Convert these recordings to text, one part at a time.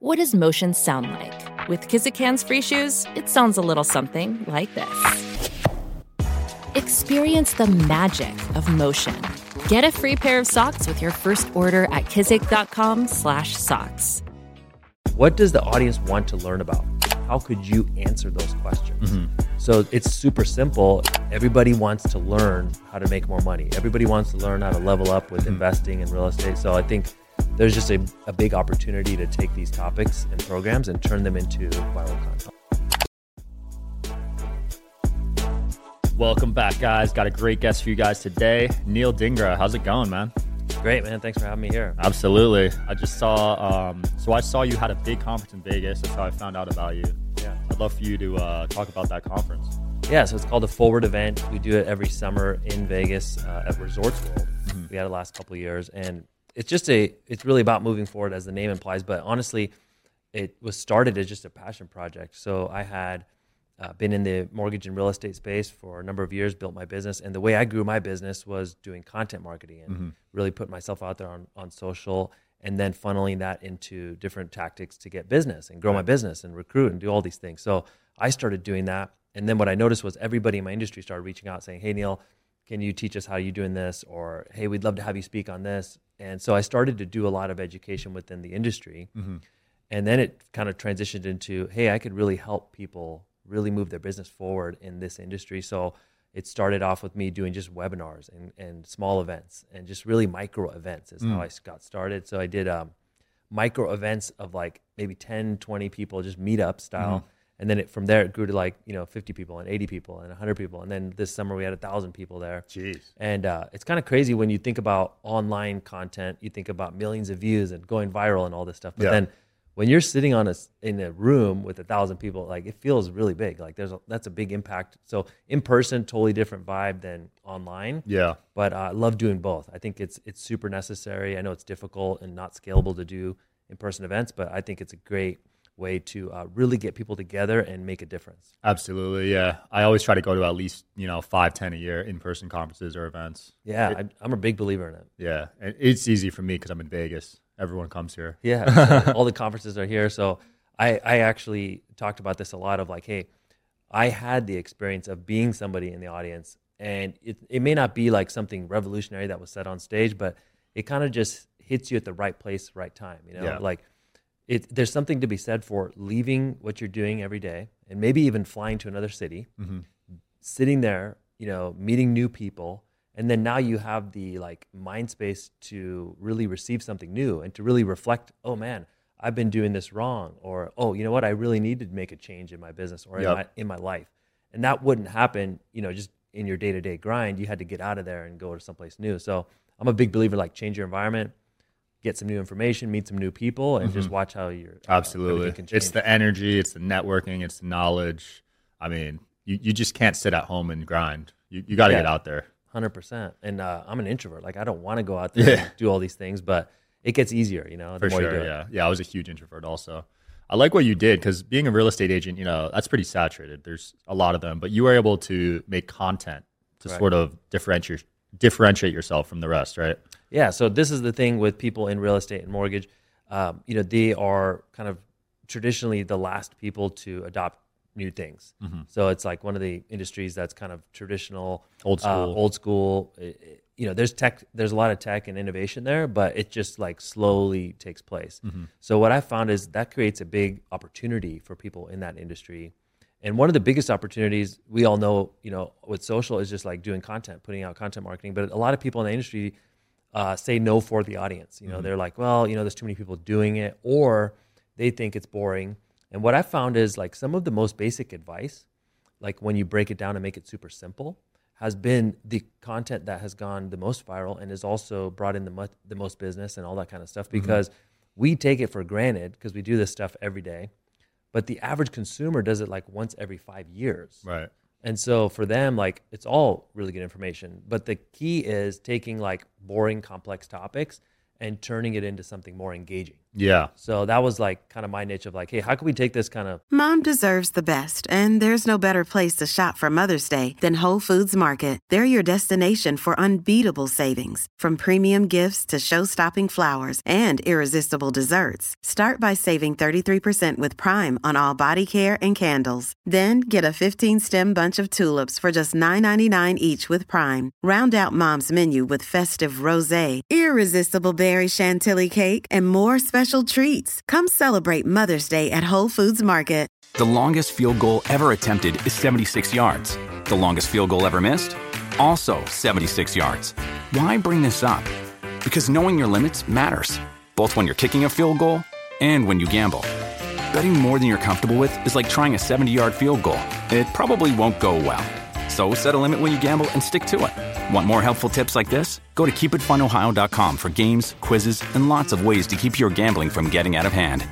What does motion sound like? With Kizik hands-free shoes, it sounds a little something like this. Experience the magic of motion. Get a free pair of socks with your first order at kizik.com/socks. What does the audience want to learn about? How could you answer those questions? Mm-hmm. So it's super simple. Everybody wants to learn how to make more money. Everybody wants to learn how to level up with mm-hmm. investing in real estate. So I think there's just a, a big opportunity to take these topics and programs and turn them into viral content. Welcome back, guys. Got a great guest for you guys today. Neel Dhingra. How's it going, man? Great, man. Thanks for having me here. Absolutely. I just saw, um, so I saw you had a big conference in Vegas. That's how I found out about you. Yeah. I'd love for you to uh, talk about that conference. Yeah, so it's called the Forward event. We do it every summer in Vegas uh, at Resorts World. We had it last couple of years, and it's just a. It's really about moving forward, as the name implies. But honestly, it was started as just a passion project. So I had uh, been in the mortgage and real estate space for a number of years, built my business, and the way I grew my business was doing content marketing and really putting myself out there on on social, and then funneling that into different tactics to get business and grow my business and recruit and do all these things. So I started doing that, and then what I noticed was everybody in my industry started reaching out saying, "Hey Neel, can you teach us how you're doing this?" Or "Hey, we'd love to have you speak on this." And so I started to do a lot of education within the industry. Mm-hmm. And then it kind of transitioned into, hey, I could really help people really move their business forward in this industry. So it started off with me doing just webinars and, and small events and just really micro events is how mm. I got started. So I did um, micro events of like maybe 10, 20 people, just meetup style. Mm-hmm. And then it, from there, it grew to like, you know, 50 people and 80 people and 100 people. And then this summer we had a thousand people there. Jeez. And uh, it's kind of crazy when you think about online content. You think about millions of views and going viral and all this stuff. But Yeah. then when you're sitting on a in a room with a thousand people, like it feels really big. Like there's a, that's a big impact. So in person, totally different vibe than online. Yeah. But uh, I love doing both. I think it's it's super necessary. I know it's difficult and not scalable to do in person events, but I think it's a great way to uh, really get people together and make a difference. Absolutely. Yeah. I always try to go to at least, you know, five, ten a year in person conferences or events. Yeah, I, I'm a big believer in it. Yeah. And it's easy for me because I'm in Vegas. Everyone comes here. Yeah, so all the conferences are here. So I, I actually talked about this a lot of like, hey, I had the experience of being somebody in the audience, and it, it may not be like something revolutionary that was said on stage, but it kind of just hits you at the right place, right time. You know, Yeah. like it, there's something to be said for leaving what you're doing every day, and maybe even flying to another city, mm-hmm. sitting there, you know, meeting new people, and then now you have the like mind space to really receive something new and to really reflect. Oh man, I've been doing this wrong, or oh, you know what, I really need to make a change in my business or Yep. in my in my life, and that wouldn't happen, you know, just in your day to day grind. You had to get out of there and go to someplace new. So I'm a big believer like change your environment. Get some new information, meet some new people, and just watch how you're Absolutely. everything can It's the energy, it's the networking, it's the knowledge. I mean, you, you just can't sit at home and grind. You, you got to Yeah. get out there. Hundred percent. And uh, I'm an introvert. Like I don't want to go out there Yeah. and do all these things, but it gets easier, you know. The For more you sure. do it. Yeah. Yeah. I was a huge introvert also. I like what you did because being a real estate agent, you know, that's pretty saturated. There's a lot of them, but you were able to make content to Right. sort of differentiate differentiate yourself from the rest, right? Yeah. So this is the thing with people in real estate and mortgage. Um, you know, they are kind of traditionally the last people to adopt new things. So it's like one of the industries that's kind of traditional, Mm-hmm. Old uh, school. old school. It- it- you know, there's tech, there's a lot of tech and innovation there, but it just like slowly takes place. Mm-hmm. So what I found is that creates a big opportunity for people in that industry. And one of the biggest opportunities we all know, you know, with social is just like doing content, putting out content marketing. But a lot of people in the industry uh, say no for the audience. You know, they're like, well, you know, there's too many people doing it, or they think it's boring. And what I found is like some of the most basic advice, like when you break it down and make it super simple, has been the content that has gone the most viral and has also brought in the, mu- the most business and all that kind of stuff. Because we take it for granted because we do this stuff every day. But the average consumer does it like once every five years. Right. And so for them, like it's all really good information. But the key is taking like boring, complex topics and turning it into something more engaging. Yeah. So that was like kind of my niche of like, hey, how can we take this kind of Mom deserves the best, and there's no better place to shop for Mother's Day than Whole Foods Market. They're your destination for unbeatable savings, from premium gifts to show-stopping flowers and irresistible desserts. Start by saving 33% with Prime on all body care and candles. Then get a 15-stem bunch of tulips for just $9.99 each with Prime. Round out Mom's menu with festive rosé, irresistible berry chantilly cake, and more special treats. Come celebrate Mother's Day at Whole Foods Market. The longest field goal ever attempted is 76 yards. The longest field goal ever missed? Also 76 yards. Why bring this up? Because knowing your limits matters, both when you're kicking a field goal and when you gamble. Betting more than you're comfortable with is like trying a 70 yard field goal. It probably won't go well. So set a limit when you gamble and stick to it. Want more helpful tips like this? Go to keepitfunohio.com for games, quizzes, and lots of ways to keep your gambling from getting out of hand.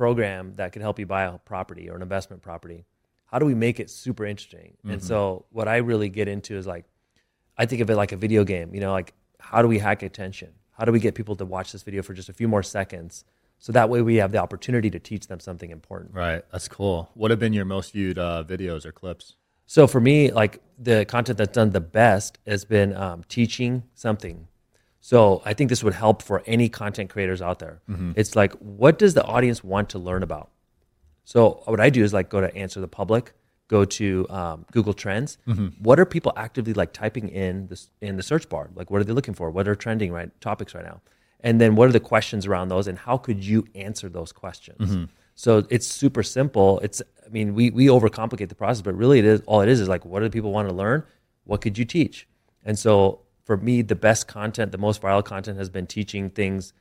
program that could help you buy a property or an investment property how do we make it super interesting and mm-hmm. so what i really get into is like i think of it like a video game you know like how do we hack attention how do we get people to watch this video for just a few more seconds so that way we have the opportunity to teach them something important Right. That's cool. What have been your most viewed uh, videos or clips? So for me, like the content that's done the best has been um, teaching something. So I think this would help for any content creators out there. It's like, what does the audience want to learn about? So what I do is like go to Answer the Public, go to um, Google Trends. What are people actively like typing in this in the search bar? Like, what are they looking for? What are trending right topics right now? And then what are the questions around those, and how could you answer those questions? Mm-hmm. So it's super simple. It's I mean we we overcomplicate the process, but really it is all it is is like what do people want to learn? What could you teach? And so for me, the best content, the most viral content has been teaching things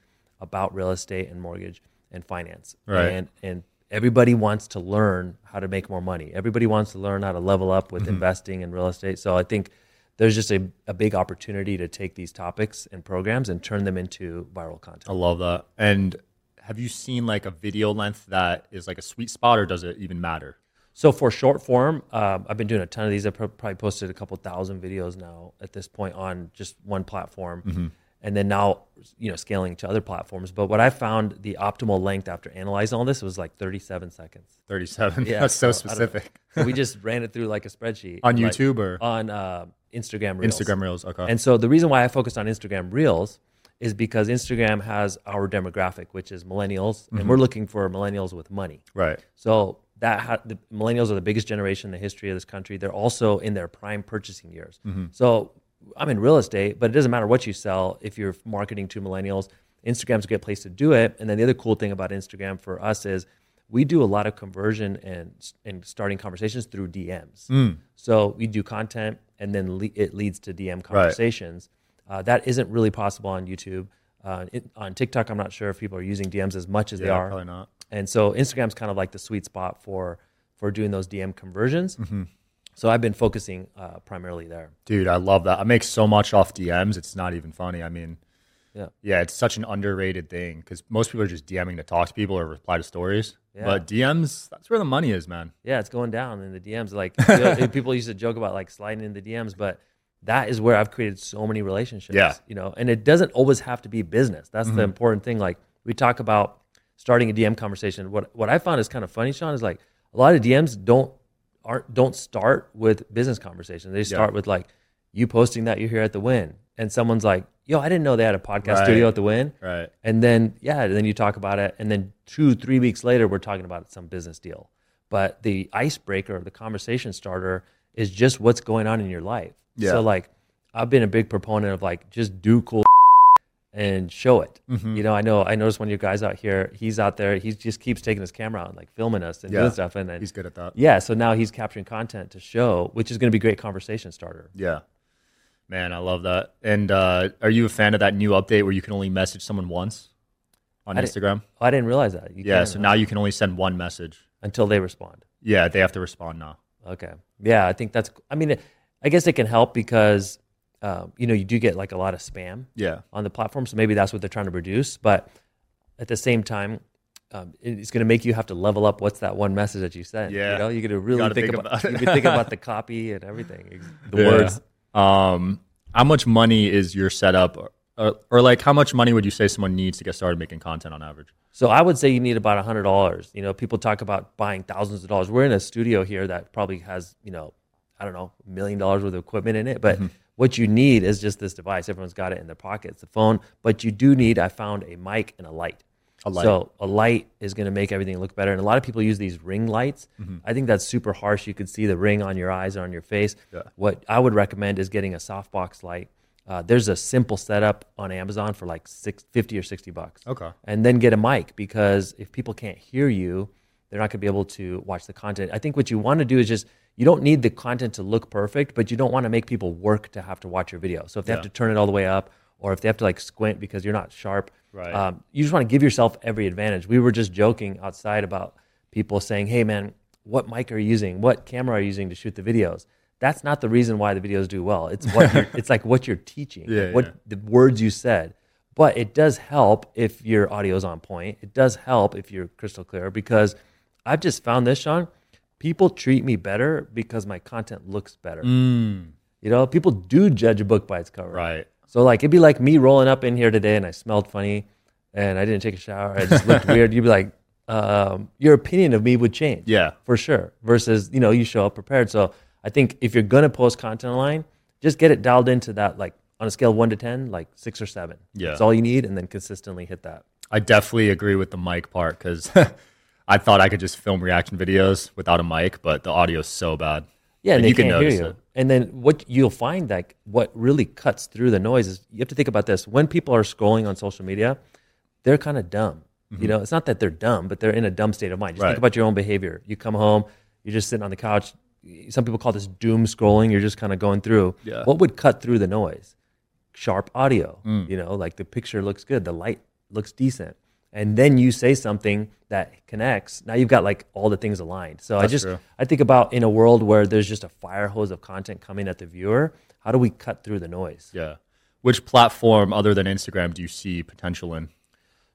about real estate and mortgage and finance. Right. And and everybody wants to learn how to make more money. Everybody wants to learn how to level up with mm-hmm. investing in real estate. So I think there's just a, a big opportunity to take these topics and programs and turn them into viral content. I love that. And have you seen like a video length that is like a sweet spot, or does it even matter? So for short form, um, I've been doing a ton of these. I've probably posted a couple thousand videos now at this point on just one platform, and then now you know scaling to other platforms. But what I found the optimal length after analyzing all this was like 37 seconds. Thirty-seven. Yeah, That's so so specific. So we just ran it through like a spreadsheet On like, YouTube or? on uh, Instagram Reels. Instagram Reels. Okay. And so the reason why I focused on Instagram Reels is because Instagram has our demographic, which is millennials, and mm-hmm. we're looking for millennials with money. right. So that ha- the millennials are the biggest generation in the history of this country. They're also in their prime purchasing years. Mm-hmm. So I'm in real estate, but it doesn't matter what you sell if you're marketing to millennials. Instagram's a great place to do it. And then the other cool thing about Instagram for us is we do a lot of conversion and and starting conversations through DMs. So we do content, and then le- it leads to DM conversations. Uh, that isn't really possible on YouTube. Uh, it, on TikTok, I'm not sure if people are using DMs as much as they are. probably not. And so Instagram's kind of like the sweet spot for for doing those DM conversions. Mm-hmm. So I've been focusing uh, primarily there. Dude, I love that. I make so much off DMs. It's not even funny. I mean, Yeah. yeah, it's such an underrated thing because most people are just DMing to talk to people or reply to stories. Yeah. But DMs, that's where the money is, man. Yeah, it's going down in the DMs. Like people used to joke about like sliding in the DMs, but that is where I've created so many relationships. Yeah. Mm-hmm. You know, and it doesn't always have to be business. That's the important thing. Like we talk about starting a DM conversation. What what I found is kind of funny, Sean, is like a lot of DMs don't aren't don't start with business conversations. They start with like you posting that you're here at the Wynn, and someone's like, "Yo, I didn't know they had a podcast Right. studio at the Wynn." Right. And then yeah, and then you talk about it, and then two, three weeks later, we're talking about some business deal. But the icebreaker, the conversation starter, is just what's going on in your life. Yeah. So like, I've been a big proponent of like just do cool and show it. Mm-hmm. You know, I know I noticed one of your guys out here. He's out there. He just keeps taking his camera out and like filming us and Yeah. doing stuff. And then He's good at that. yeah, so now he's capturing content to show, which is going to be great conversation starter. Yeah. Man, I love that. And uh, are you a fan of that new update where you can only message someone once on I Instagram? Oh, I didn't realize that. You Yeah, so now you can only send one message. until they respond. Yeah, they have to respond now. Okay. Yeah, I think that's. I mean, I guess it can help because um, you know, you do get like a lot of spam Yeah. on the platform. So maybe that's what they're trying to reduce. But at the same time, um, it's going to make you have to level up. What's that one message that you sent? Yeah. you know, you got to really think, think about, about you think about the copy and everything, the Yeah. words. Um, how much money is your setup, or, or, or like how much money would you say someone needs to get started making content on average? So I would say you need about a hundred dollars. You know, people talk about buying thousands of dollars. We're in a studio here that probably has, you know, I don't know, a million dollars worth of equipment in it. But Mm-hmm. what you need is just this device. Everyone's got it in their pocket. It's the phone. But you do need, I found, a mic and a light. A light. So a light is going to make everything look better. And a lot of people use these ring lights. Mm-hmm. I think that's super harsh. You could see the ring on your eyes or on your face. Yeah. What I would recommend is getting a softbox light. Uh, there's a simple setup on Amazon for like six, 50 or 60 bucks Okay. and then get a mic because if people can't hear you, they're not going to be able to watch the content. I think what you want to do is just you don't need the content to look perfect, but you don't want to make people work to have to watch your video. So if they have to turn it all the way up, or if they have to like squint because you're not sharp, Right. um, you just want to give yourself every advantage. We were just joking outside about people saying, "Hey, man, what mic are you using? What camera are you using to shoot the videos?" That's not the reason why the videos do well. It's what you're, it's like what you're teaching, Yeah, what yeah. the words you said. But it does help if your audio is on point. It does help if you're crystal clear because I've just found this, Sean. People treat me better because my content looks better. You know, people do judge a book by its cover. Right. So like it'd be like me rolling up in here today and I smelled funny and I didn't take a shower. I just looked weird. You'd be like, um, your opinion of me would change. Yeah. For sure. Versus, you know, you show up prepared. So I think if you're gonna post content online, just get it dialed into that like on a scale of one to ten, like six or seven. Yeah. That's all you need and then consistently hit that. I definitely agree with the mic part because I thought I could just film reaction videos without a mic, but the audio is so bad. Yeah, and And you can notice you. it. And then what you'll find like what really cuts through the noise is you have to think about this. When people are scrolling on social media, they're kind of dumb. You know, it's not that they're dumb, but they're in a dumb state of mind. Just Mm-hmm. Right. think about your own behavior. You come home, you're just sitting on the couch. Some people call this doom scrolling. You're just kind of going through. Yeah. What would cut through the noise? Sharp audio. Mm. You know, like the picture looks good, the light looks decent, and then you say something that connects. Now you've got like all the things aligned. So I just true. I think about in a world where there's just a fire hose of content coming at the viewer, how do we cut through the noise? Yeah. Which platform other than Instagram do you see potential in?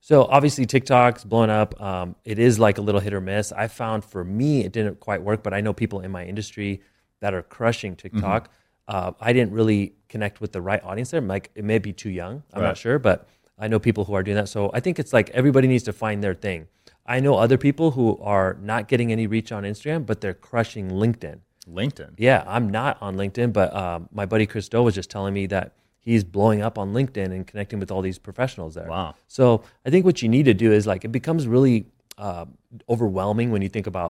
So obviously TikTok's blown up. Um, it is like a little hit or miss. I found for me it didn't quite work, but I know people in my industry that are crushing TikTok. Uh, I didn't really connect with the right audience there. Like it may be too young. I'm Right. not sure, but I know people who are doing that. So I think it's like everybody needs to find their thing. I know other people who are not getting any reach on Instagram, but they're crushing LinkedIn. LinkedIn. Yeah, I'm not on LinkedIn, but um, my buddy Chris Do was just telling me that he's blowing up on LinkedIn and connecting with all these professionals there. Wow. So I think what you need to do is like it becomes really uh, overwhelming when you think about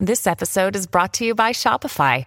This episode is brought to you by Shopify.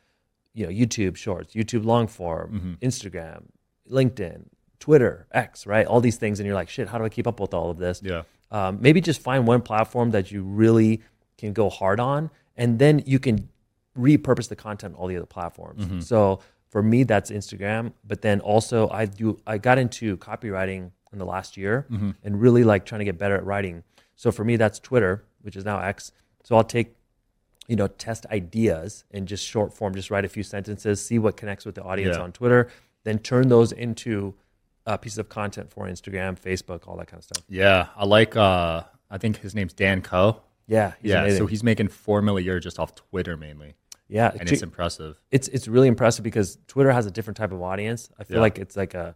you know, YouTube Shorts, YouTube long form, mm-hmm. Instagram, LinkedIn, Twitter, X, right? All these things, and you're like, shit, how do I keep up with all of this? Yeah. Um, maybe just find one platform that you really can go hard on, and then you can repurpose the content on all the other platforms. Mm-hmm. So for me, that's Instagram. But then also, I do I got into copywriting in the last year mm-hmm. and really like trying to get better at writing. So for me, that's Twitter, which is now X. So I'll take you know, test ideas in just short form, just write a few sentences, see what connects with the audience Yeah. on Twitter, then turn those into uh, pieces of content for Instagram, Facebook, all that kind of stuff. Yeah. I like, uh, I think his name's Dan Koe. Yeah, he's yeah. amazing. So he's making four million mil a year just off Twitter mainly. yeah, And it's impressive. it's it's really impressive because Twitter has a different type of audience. I feel Yeah. like it's like a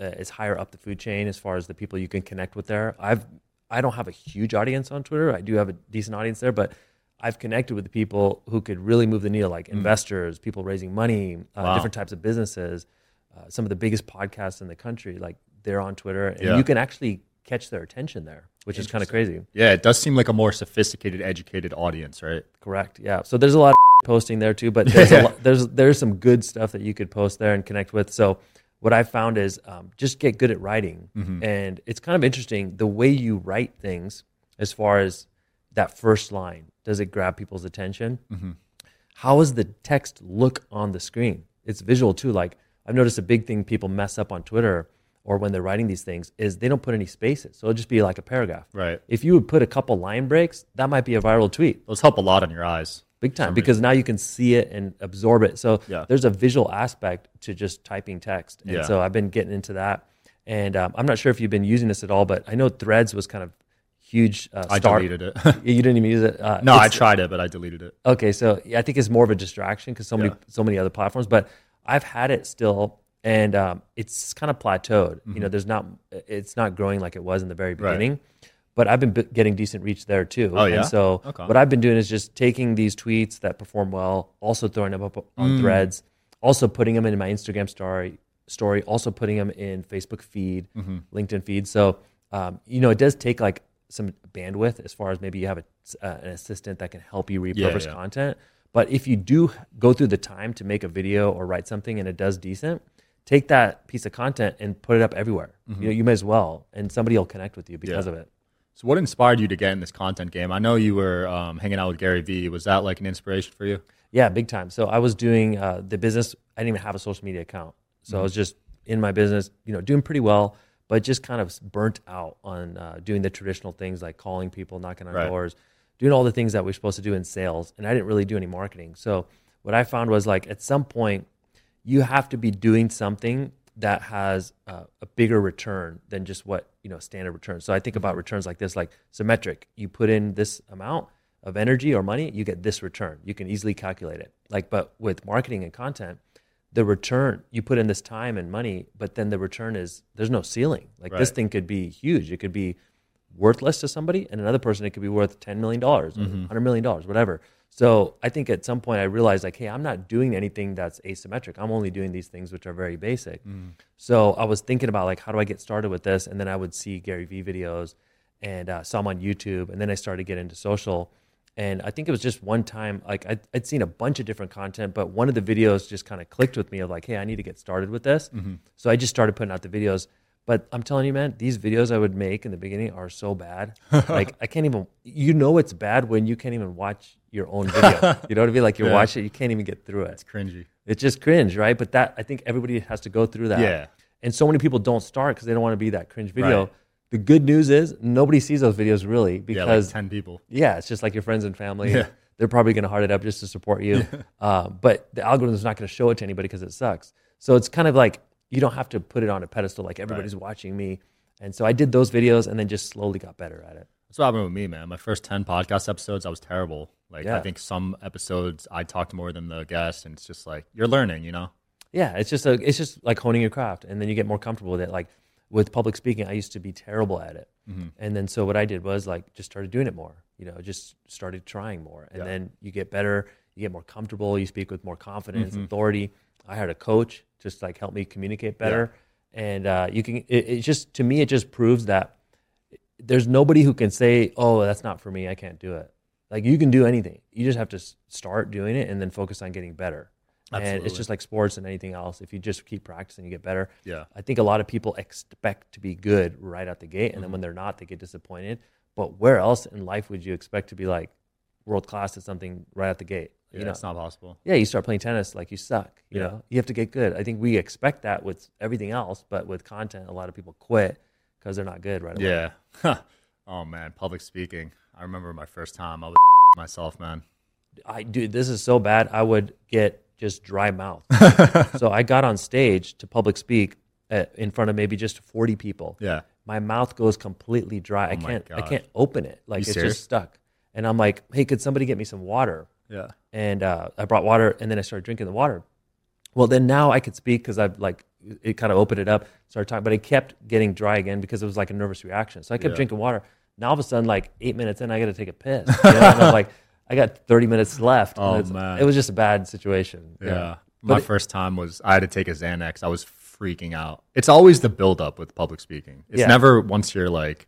uh, it's higher up the food chain as far as the people you can connect with there. I've I don't have a huge audience on Twitter. I do have a decent audience there, but I've connected with the people who could really move the needle, like investors, people raising money, uh, Mm. Wow. different types of businesses, uh, some of the biggest podcasts in the country. Like they're on Twitter, and Yeah. you can actually catch their attention there, which is kind of crazy. Yeah. It does seem like a more sophisticated, educated audience, right? Correct. Yeah. So there's a lot of posting there too, but there's a lot, there's there's some good stuff that you could post there and connect with. So what I found is um, just get good at writing, and it's kind of interesting the way you write things as far as that first line. Does it grab people's attention? How does the text look on the screen? It's visual too. Like I've noticed a big thing people mess up on Twitter or when they're writing these things is they don't put any spaces. So it'll just be like a paragraph. Right. If you would put a couple line breaks, that might be a viral tweet Those help a lot on your eyes. big time because now you can see it and absorb it. So Yeah. there's a visual aspect to just typing text, and Yeah. so I've been getting into that. And um, I'm not sure if you've been using this at all, but I know Threads was kind of huge. Uh, I deleted it. you didn't even use it. Uh, no, I tried it, but I deleted it. Okay, so yeah, I think it's more of a distraction because so many Yeah. so many other platforms. But I've had it still, and um, it's kind of plateaued. You know, there's not it's not growing like it was in the very Mm-hmm. Right. beginning. But I've been b- getting decent reach there too. Oh, yeah? And so Okay. what I've been doing is just taking these tweets that perform well, also throwing them up on Mm. Threads, also putting them in my Instagram story, story, also putting them in Facebook feed, Mm-hmm. LinkedIn feed. So um, you know, it does take like some bandwidth as far as maybe you have a, uh, an assistant that can help you repurpose yeah. content. But if you do go through the time to make a video or write something and it does decent, take that piece of content and put it up everywhere. You know, you may as well, and somebody will connect with you because Mm-hmm. Yeah. of it. So, what inspired you to get in this content game? I know you were um, hanging out with Gary Vee. Was that like an inspiration for you? Yeah, big time. So I was doing uh, the business. I didn't even have a social media account, so I was just in my business, you know, doing pretty well, but just kind of burnt out on uh, doing the traditional things like calling people, knocking on Right. doors, doing all the things that we're supposed to do in sales, and I didn't really do any marketing. So what I found was like at some point, you have to be doing something that has uh, a bigger return than just what you know standard return. So I think about returns like this, like symmetric. You put in this amount of energy or money, you get this return. You can easily calculate it. Like, but with marketing and content, the return you put in this time and money, but then the return is there's no ceiling. Like this thing could be huge. It could be worthless to somebody, and another person it could be worth ten million dollars, hundred million dollars, whatever. So I think at some point I realized like, hey, I'm not doing anything that's asymmetric. I'm only doing these things which are very basic. So I was thinking about like, how do I get started with this? And then I would see Gary Vee videos and uh, saw him on YouTube, and then I started to get into social. And I think it was just one time, like I'd, I'd seen a bunch of different content, but one of the videos just kind of clicked with me of like, hey, I need to get started with this. Mm-hmm. So I just started putting out the videos. But I'm telling you, man, these videos I would make in the beginning are so bad. like I can't even, you know, it's bad when you can't even watch your own video. you know what I mean? Like you Yeah. watch it, you can't even get through it. It's cringy. It's just cringe, right? But that I think everybody has to go through that. Yeah. And so many people don't start because they don't want to be that cringe video. Right. The good news is nobody sees those videos really Yeah, because like ten people. yeah, it's just like your friends and family. Yeah. They're probably going to heart it up just to support you. Uh, but the algorithm's not going to show it to anybody because it sucks. So it's kind of like you don't have to put it on a pedestal like everybody's watching me. And so I did those videos and then just slowly got better at it. That's what happened with me, man. My first ten podcast episodes, I was terrible. Like Yeah. I think some episodes I talked more than the guest, and it's just like you're learning, you know. Yeah, it's just a, it's just like honing your craft, and then you get more comfortable with it. Like with public speaking, I used to be terrible at it, Mm-hmm. and then so what I did was like just started doing it more. You know, just started trying more, and Yeah. then you get better, you get more comfortable, you speak with more confidence, Mm-hmm. authority. I hired a coach just like help me communicate better, and uh, you can. It, it just to me, it just proves that there's nobody who can say, "Oh, that's not for me. I can't do it." Like you can do anything. You just have to start doing it and then focus on getting better. And it's just like sports and anything else. If you just keep practicing, you get better. Yeah. I think a lot of people expect to be good right out the gate, and then mm-hmm. when they're not, they get disappointed. But where else in life would you expect to be like world class at something right out the gate? Yeah, you know, it's not possible. yeah, you start playing tennis like you suck. You Yeah. know, you have to get good. I think we expect that with everything else, but with content, a lot of people quit because they're not good right away. Yeah. oh man, public speaking. I remember my first time. I was myself, man. I dude, this is so bad. I would get just dry mouth. so I got on stage to public speak at, in front of maybe just 40 people. Yeah. My mouth goes completely dry. I Oh my can't I can't open it. Like You it's serious? just stuck. And I'm like, "Hey, could somebody get me some water?" Yeah. And uh, I brought water and then I started drinking the water. Well, then now I could speak because I've like it kind of opened it up, started talking, but it kept getting dry again because it was like a nervous reaction. So I kept Yeah. drinking water. Now all of a sudden, like eight minutes in, I got to take a piss. You know? and I'm like, I got 30 minutes left. Oh, it's- man. It was just a bad situation. Yeah. But My it- first time was I had to take a Xanax. I was freaking out. It's always the build up with public speaking. It's Yeah. never once you're like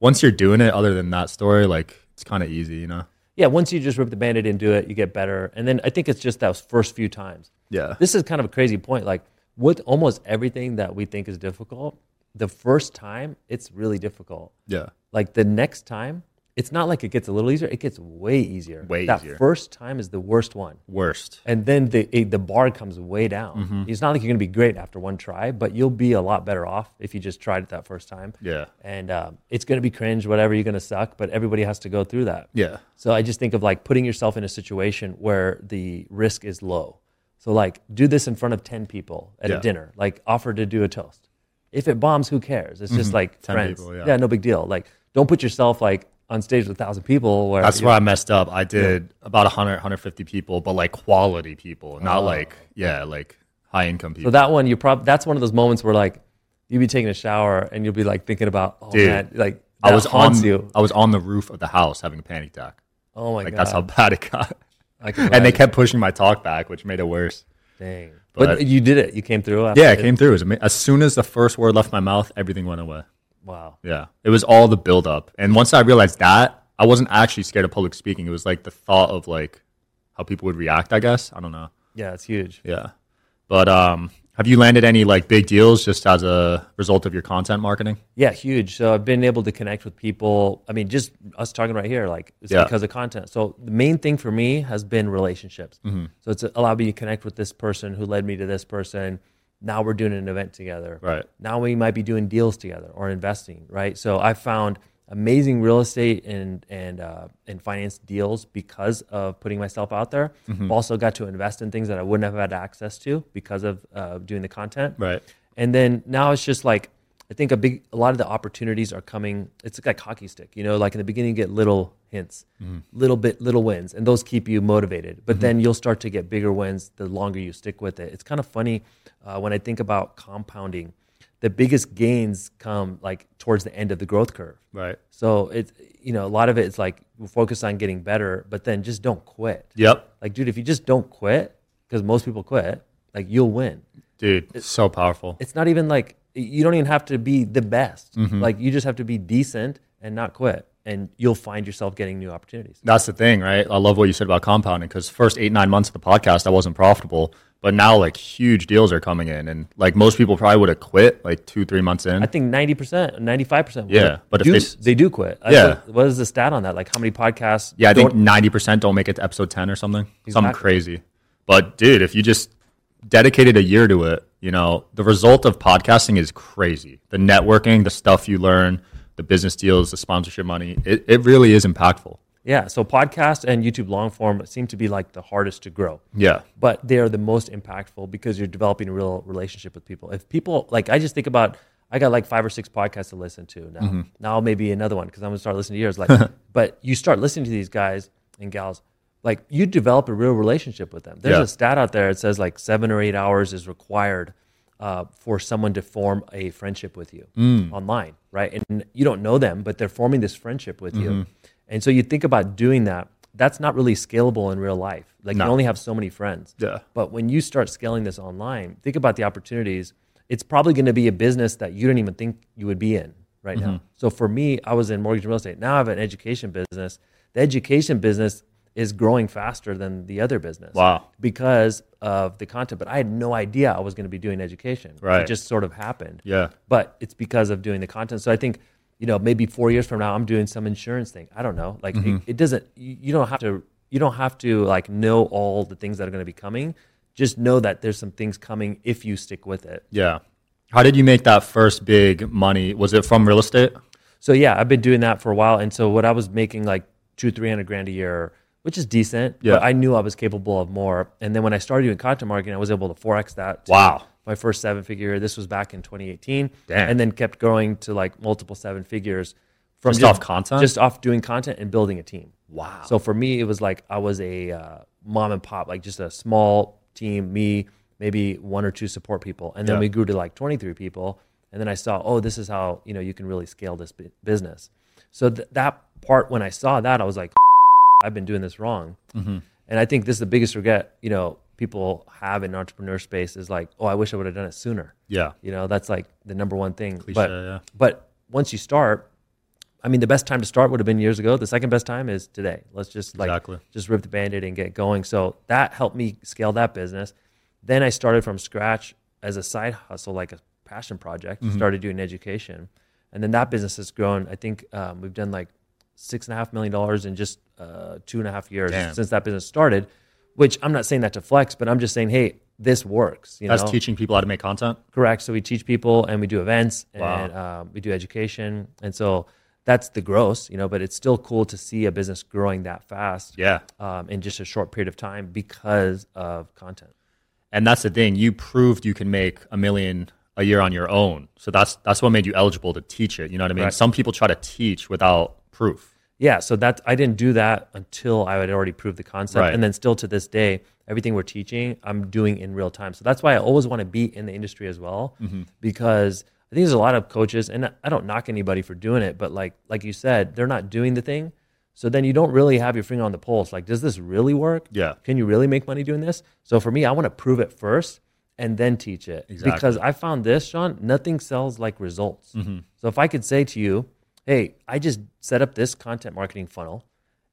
once you're doing it other than that story, like it's kind of easy, you know. Yeah, once you just rip the band-aid and do it, you get better. And then I think it's just those first few times. Yeah. This is kind of a crazy point. Like with almost everything that we think is difficult, the first time it's really difficult. Yeah. Like the next time, it's not like it gets a little easier; it gets way easier. Way easier. that easier. first time is the worst one, Worst. and then the the bar comes way down. Mm-hmm. It's not like you're going to be great after one try, but you'll be a lot better off if you just tried it that first time. Yeah. and um, it's going to be cringe, whatever. You're going to suck, but everybody has to go through that. Yeah. So I just think of like putting yourself in a situation where the risk is low. So like do this in front of 10 people at Yeah. a dinner, like offer to do a toast. If it bombs, who cares? It's just like 10 friends. Mm-hmm. people, yeah. no big deal. Like don't put yourself like on stage with a thousand people where That's where I messed up. I did about 100, 150 people, but like quality people, not oh. like, yeah, like high income people. Oh. So that one, you probably that's one of those moments where like you'll be taking a shower and you'll be like thinking about, oh Dude, man, like I was haunts on, you. I was on the roof of the house having a panic attack. Oh my Like god, that's how bad it got. And they kept pushing my talk back, which made it worse. Dang. But, But- you did it. You came through. after Yeah, it came through. It as soon as the first word left my mouth, everything went away. Wow. Yeah, it was all the build up, and once I realized that, I wasn't actually scared of public speaking. It was like the thought of like how people would react. I guess I don't know. Yeah, it's huge. Yeah, but um, have you landed any like big deals just as a result of your content marketing? Yeah, huge. So I've been able to connect with people. I mean, just us talking right here, like it's Yeah. because of content. So the main thing for me has been relationships. Mm-hmm. So it's allowed me to connect with this person who led me to this person. Now we're doing an event together. Right. Now we might be doing deals together or investing. Right. So I found amazing real estate and and uh, and finance deals because of putting myself out there. Mm-hmm. I've also got to invest in things that I wouldn't have had access to because of uh, doing the content. Right. And then now it's just like I think a big a lot of the opportunities are coming. It's like hockey stick, you know. Like in the beginning, you get little hints, little bit, little wins, and those keep you motivated. But then you'll start to get bigger wins the longer you stick with it. It's kind of funny uh, when I think about compounding. The biggest gains come like towards the end of the growth curve. Right. So it's you know a lot of it is like focus on getting better, but then just don't quit. Yep. Like, dude, if you just don't quit, because most people quit, like you'll win Dude, it's so powerful. it's not even like you don't even have to be the best. Mm-hmm. Like you just have to be decent and not quit, and you'll find yourself getting new opportunities. That's the thing, right? I love what you said about compounding because first eight nine months of the podcast, I wasn't profitable, but now like huge deals are coming in, and like most people probably would have quit like two three months in. I think ninety percent, ninety five percent. Yeah, but if do, they they, do quit. Yeah. what is the stat on that? Like how many podcasts? yeah, I think ninety percent don't make it to episode ten or something, something crazy. But dude, if you just dedicated a year to it, you know the result of podcasting is crazy. The networking, the stuff you learn, the business deals, the sponsorship money, it, it really is impactful. yeah. So podcast and YouTube long form seem to be like the hardest to grow. Yeah, but they are the most impactful because you're developing a real relationship with people. If people like, I just think about, I got like five or six podcasts to listen to now. Mm-hmm. Now maybe another one because I'm gonna start listening to yours. Like, but you start listening to these guys and gals, like you develop a real relationship with them. There's Yeah. a stat out there. that says like seven or eight hours is required. Uh, for someone to form a friendship with you Mm. online, right? And you don't know them, but they're forming this friendship with you. Mm-hmm. And so you think about doing that. That's not really scalable in real life. Like No. you only have so many friends. Yeah. But when you start scaling this online, think about the opportunities. It's probably going to be a business that you didn't even think you would be in right Mm-hmm. now. So for me, I was in mortgage and real estate. Now I have an education business. The education business is growing faster than the other business. Wow. Because of the content. But I had no idea I was going to be doing education. Right. It just sort of happened. Yeah. But it's because of doing the content. So I think, you know, maybe four years from now, I'm doing some insurance thing. I don't know. Like Mm-hmm. it, it doesn't. You, you don't have to. You don't have to like know all the things that are going to be coming. Just know that there's some things coming if you stick with it. yeah. How did you make that first big money? Was it from real estate? So yeah, I've been doing that for a while. And so what I was making like two, three hundred grand a year, which is decent. Yeah. But I knew I was capable of more. And then when I started doing content marketing, I was able to forex that. to Wow. My first seven figure. This was back in 2018. Damn. And then kept growing to like multiple seven figures from Just off content? Just off doing content and building a team. Wow. So for me, it was like I was a uh, mom and pop, like just a small team, me, maybe one or two support people. And then Yeah. we grew to like 23 people. And then I saw, oh, this is how, you know, you can really scale this business. So th- that part, when I saw that, I was like, I've been doing this wrong. Mm-hmm. And I think this is the biggest regret, you know, people have in entrepreneur space is like, oh, I wish I would have done it sooner. Yeah. You know, that's like the number one thing. Cliche, but, yeah. but once you start, I mean, the best time to start would have been years ago. The second best time is today. Let's just like Exactly. just rip the band-aid and get going. So that helped me scale that business. Then I started from scratch as a side hustle, like a passion project. Mm-hmm. Started doing education, and then that business has grown. I think um, we've done like six and a half million dollars in just uh, two and a half years Damn. since that business started. Which I'm not saying that to flex, but I'm just saying, hey, this works. You That's know? teaching people how to make content. Correct. So we teach people and we do events Wow. and um, we do education. And so that's the gross, you know, but it's still cool to see a business growing that fast Yeah. um, in just a short period of time because of content. And that's the thing. You proved you can make a million a year on your own. So that's that's what made you eligible to teach it. You know what I mean? Right. Some people try to teach without proof. Yeah. So that I didn't do that until I had already proved the concept. Right. And then still to this day, everything we're teaching, I'm doing in real time. So that's why I always want to be in the industry as well Mm-hmm. because I think there's a lot of coaches, and I don't knock anybody for doing it, but like like you said, they're not doing the thing. So then you don't really have your finger on the pulse. Like, does this really work? Yeah. Can you really make money doing this? So for me, I want to prove it first and then teach it. Exactly. Because I found this, Sean, nothing sells like results. Mm-hmm. So if I could say to you, hey, I just set up this content marketing funnel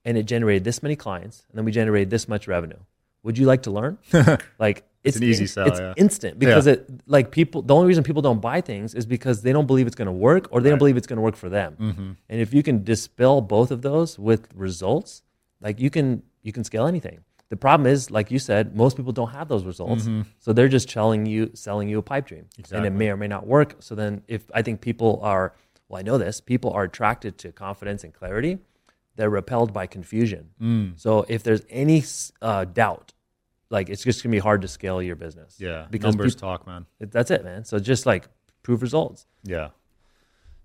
and it generated this many clients and then we generated this much revenue. Would you like to learn? like it's, an easy in- sell, It's yeah. instant because Yeah. it like people the only reason people don't buy things is because they don't believe it's going to work or they don't believe it's going to work for them. Mm-hmm. And if you can dispel both of those with results, like you can you can scale anything. The problem is, like you said, most people don't have those results, so they're just telling you, selling you a pipe dream, and Mm-hmm. It may or may not work. So then, if I think people are, well, I know this, people are attracted to confidence and clarity, they're repelled by confusion. Mm. So if there's any uh, doubt, like it's just gonna be hard to scale your business. Yeah. because Numbers talk, man. that's it, man. So just like prove results. Yeah.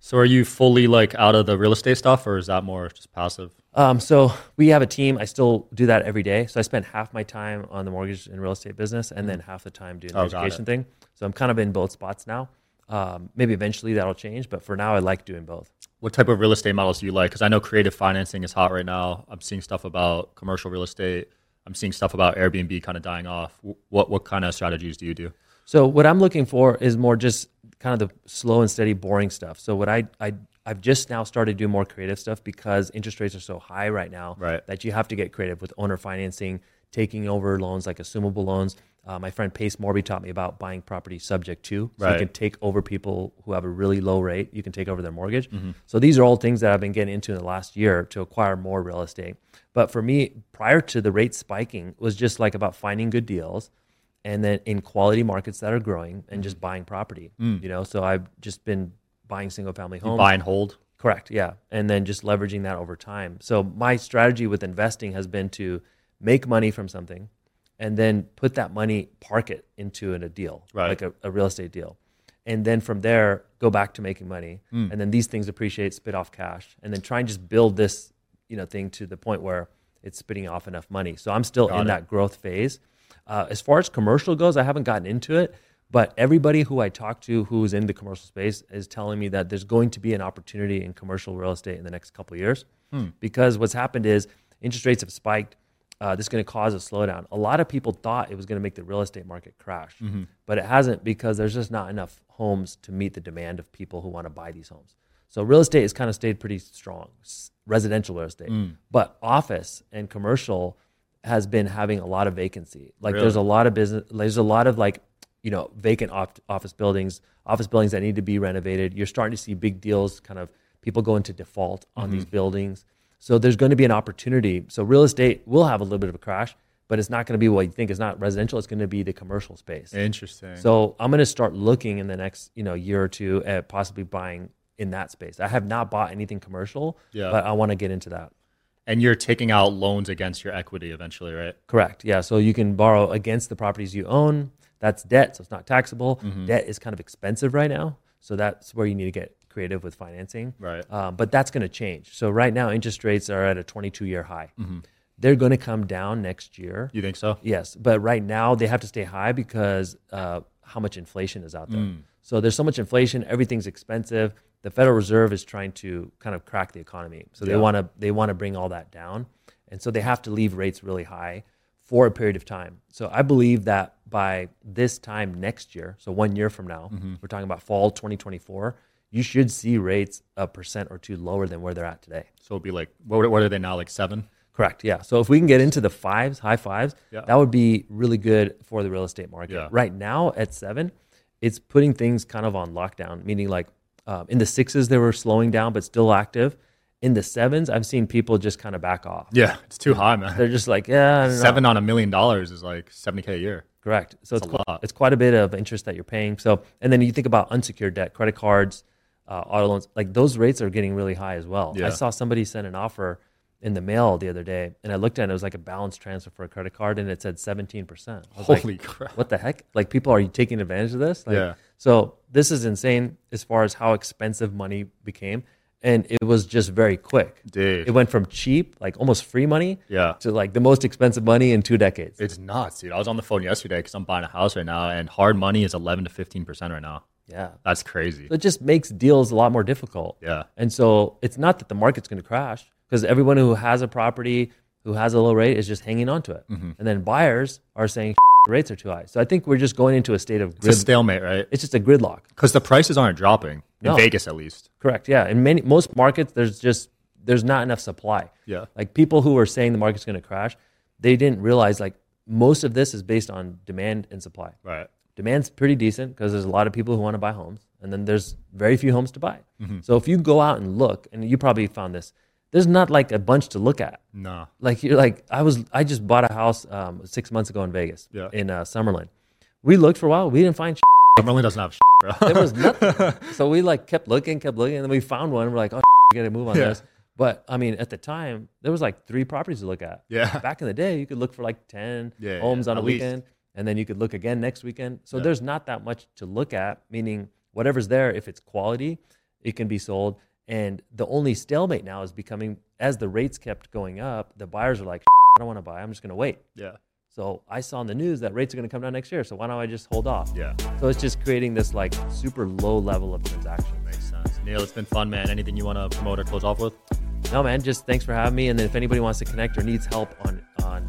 So are you fully like out of the real estate stuff or is that more just passive? Um, so we have a team. I still do that every day. So I spend half my time on the mortgage and real estate business, and then half the time doing the Oh, education thing. So I'm kind of in both spots now. Um, maybe eventually that'll change, but for now, I like doing both. What type of real estate models do you like? Because I know creative financing is hot right now. I'm seeing stuff about commercial real estate. I'm seeing stuff about Airbnb kind of dying off. What what kind of strategies do you do? So what I'm looking for is more just kind of the slow and steady, boring stuff. So what I I I've just now started doing more creative stuff because interest rates are so high right now Right. that you have to get creative with owner financing, taking over loans like assumable loans. Uh, my friend Pace Morby taught me about buying property subject to, so Right. you can take over people who have a really low rate. You can take over their mortgage. Mm-hmm. So these are all things that I've been getting into in the last year to acquire more real estate. But for me, prior to the rate spiking, was just like about finding good deals and then in quality markets that are growing and just mm-hmm. buying property. Mm. You know, so I've just been buying single family You homes. buy and hold. Correct. Yeah. And then just leveraging that over time. So my strategy with investing has been to make money from something and then put that money, park it into an- a deal, Right. like a, a real estate deal. And then from there, go back to making money. Hmm. And then these things appreciate, spit off cash. And then try and just build this, you know, thing to the point where it's spitting off enough money. So I'm still Got in it. that growth phase. Uh, as far as commercial goes, I haven't gotten into it, but everybody who I talk to who's in the commercial space is telling me that there's going to be an opportunity in commercial real estate in the next couple of years. Because what's happened is interest rates have spiked. Uh, this is going to cause a slowdown. A lot of people thought it was going to make the real estate market crash, mm-hmm. but it hasn't because there's just not enough homes to meet the demand of people who want to buy these homes. So real estate has kind of stayed pretty strong, residential real estate, mm. but office and commercial has been having a lot of vacancy. Like there's a lot of business, there's a lot of like, you know, vacant off- office buildings, office buildings that need to be renovated. You're starting to see big deals, kind of people go into default on mm-hmm. these buildings. So there's going to be an opportunity. So real estate will have a little bit of a crash, but it's not going to be what you think. It's not residential. It's going to be the commercial space. Interesting. So I'm going to start looking in the next, you know, year or two at possibly buying in that space. I have not bought anything commercial, Yeah. but I want to get into that. and you're taking out loans against your equity eventually, right? Correct. Yeah. So you can borrow against the properties you own. That's debt, so it's not taxable. Mm-hmm. Debt is kind of expensive right now, so that's where you need to get creative with financing. Right. Um, but that's going to change. So right now, interest rates are at a 22-year high. Mm-hmm. They're going to come down next year. You think so? Yes, but right now they have to stay high because uh, how much inflation is out there. Mm. So there's so much inflation, everything's expensive. The Federal Reserve is trying to kind of crack the economy. So they Yeah. want to they want to bring all that down, and so they have to leave rates really high for a period of time. So I believe that by this time next year, so one year from now, Mm-hmm. we're talking about fall 2024, you should see rates a percent or two lower than where they're at today. So it'll be like, what, what are they now? Like seven? Correct. Yeah. So if we can get into the fives, high fives, Yeah. that would be really good for the real estate market. Yeah. Right now at seven, it's putting things kind of on lockdown, meaning like um, in the sixes they were slowing down but still active. In the sevens, I've seen people just kind of back off. Yeah, it's too high, man. They're just like, yeah, I don't know. Seven on a million dollars is like 70K a year. Correct. So it's, a qu- lot. it's quite a bit of interest that you're paying. So, and then you think about unsecured debt, credit cards, uh, auto loans, like those rates are getting really high as well. Yeah. I saw somebody send an offer in the mail the other day, and I looked at it. It was like a balance transfer for a credit card, and it said 17%. I was Holy like, crap. What the heck? Like people are you taking advantage of this? Like, Yeah. So this is insane as far as how expensive money became. And it was just very quick. Dude. It went from cheap, like almost free money, Yeah. to like the most expensive money in two decades. It's nuts, dude. I was on the phone yesterday because I'm buying a house right now, and hard money is 11 to 15% right now. Yeah. That's crazy. So it just makes deals a lot more difficult. Yeah. And so it's not that the market's going to crash because everyone who has a property who has a low rate is just hanging on to it. Mm-hmm. And then buyers are saying rates are too high. So I think we're just going into a state of It's a stalemate, right? It's just a gridlock. Because the prices aren't dropping in No. Vegas, at least. Correct. Yeah. In many most markets, there's just there's not enough supply. Yeah. Like people who are saying the market's going to crash, they didn't realize like most of this is based on demand and supply. Right. Demand's pretty decent because there's a lot of people who want to buy homes and then there's very few homes to buy Mm-hmm. so if you go out and look and you probably found this there's not like a bunch to look at No. like you're like i was i just bought a house um, six months ago in vegas Yeah. in uh, summerlin we looked for a while we didn't find Cumberland doesn't have bro. there was nothing so we like kept looking kept looking and then we found one we're like oh we gotta move on Yeah. this but i mean at the time there was like three properties to look at Yeah. back in the day you could look for like 10 Yeah, homes yeah, on a least. weekend and then you could look again next weekend so there's not that much to look at meaning whatever's there if it's quality it can be sold and the only stalemate now is becoming as the rates kept going up the buyers are like i don't want to buy i'm just going to wait yeah. so i saw in the news that rates are going to come down next year so why don't i just hold off Yeah. so it's just creating this like super low level of transaction Makes sense. Neel, it's been fun, man. Anything you want to promote or close off with? no man just thanks for having me and then if anybody wants to connect or needs help on on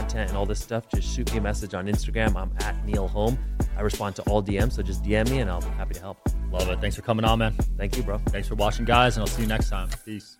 content and all this stuff just shoot me a message on instagram i'm at neil home i respond to all dms so just dm me and i'll be happy to help Love it. Thanks for coming on, man. thank you bro Thanks for watching, guys, and I'll see you next time. Peace.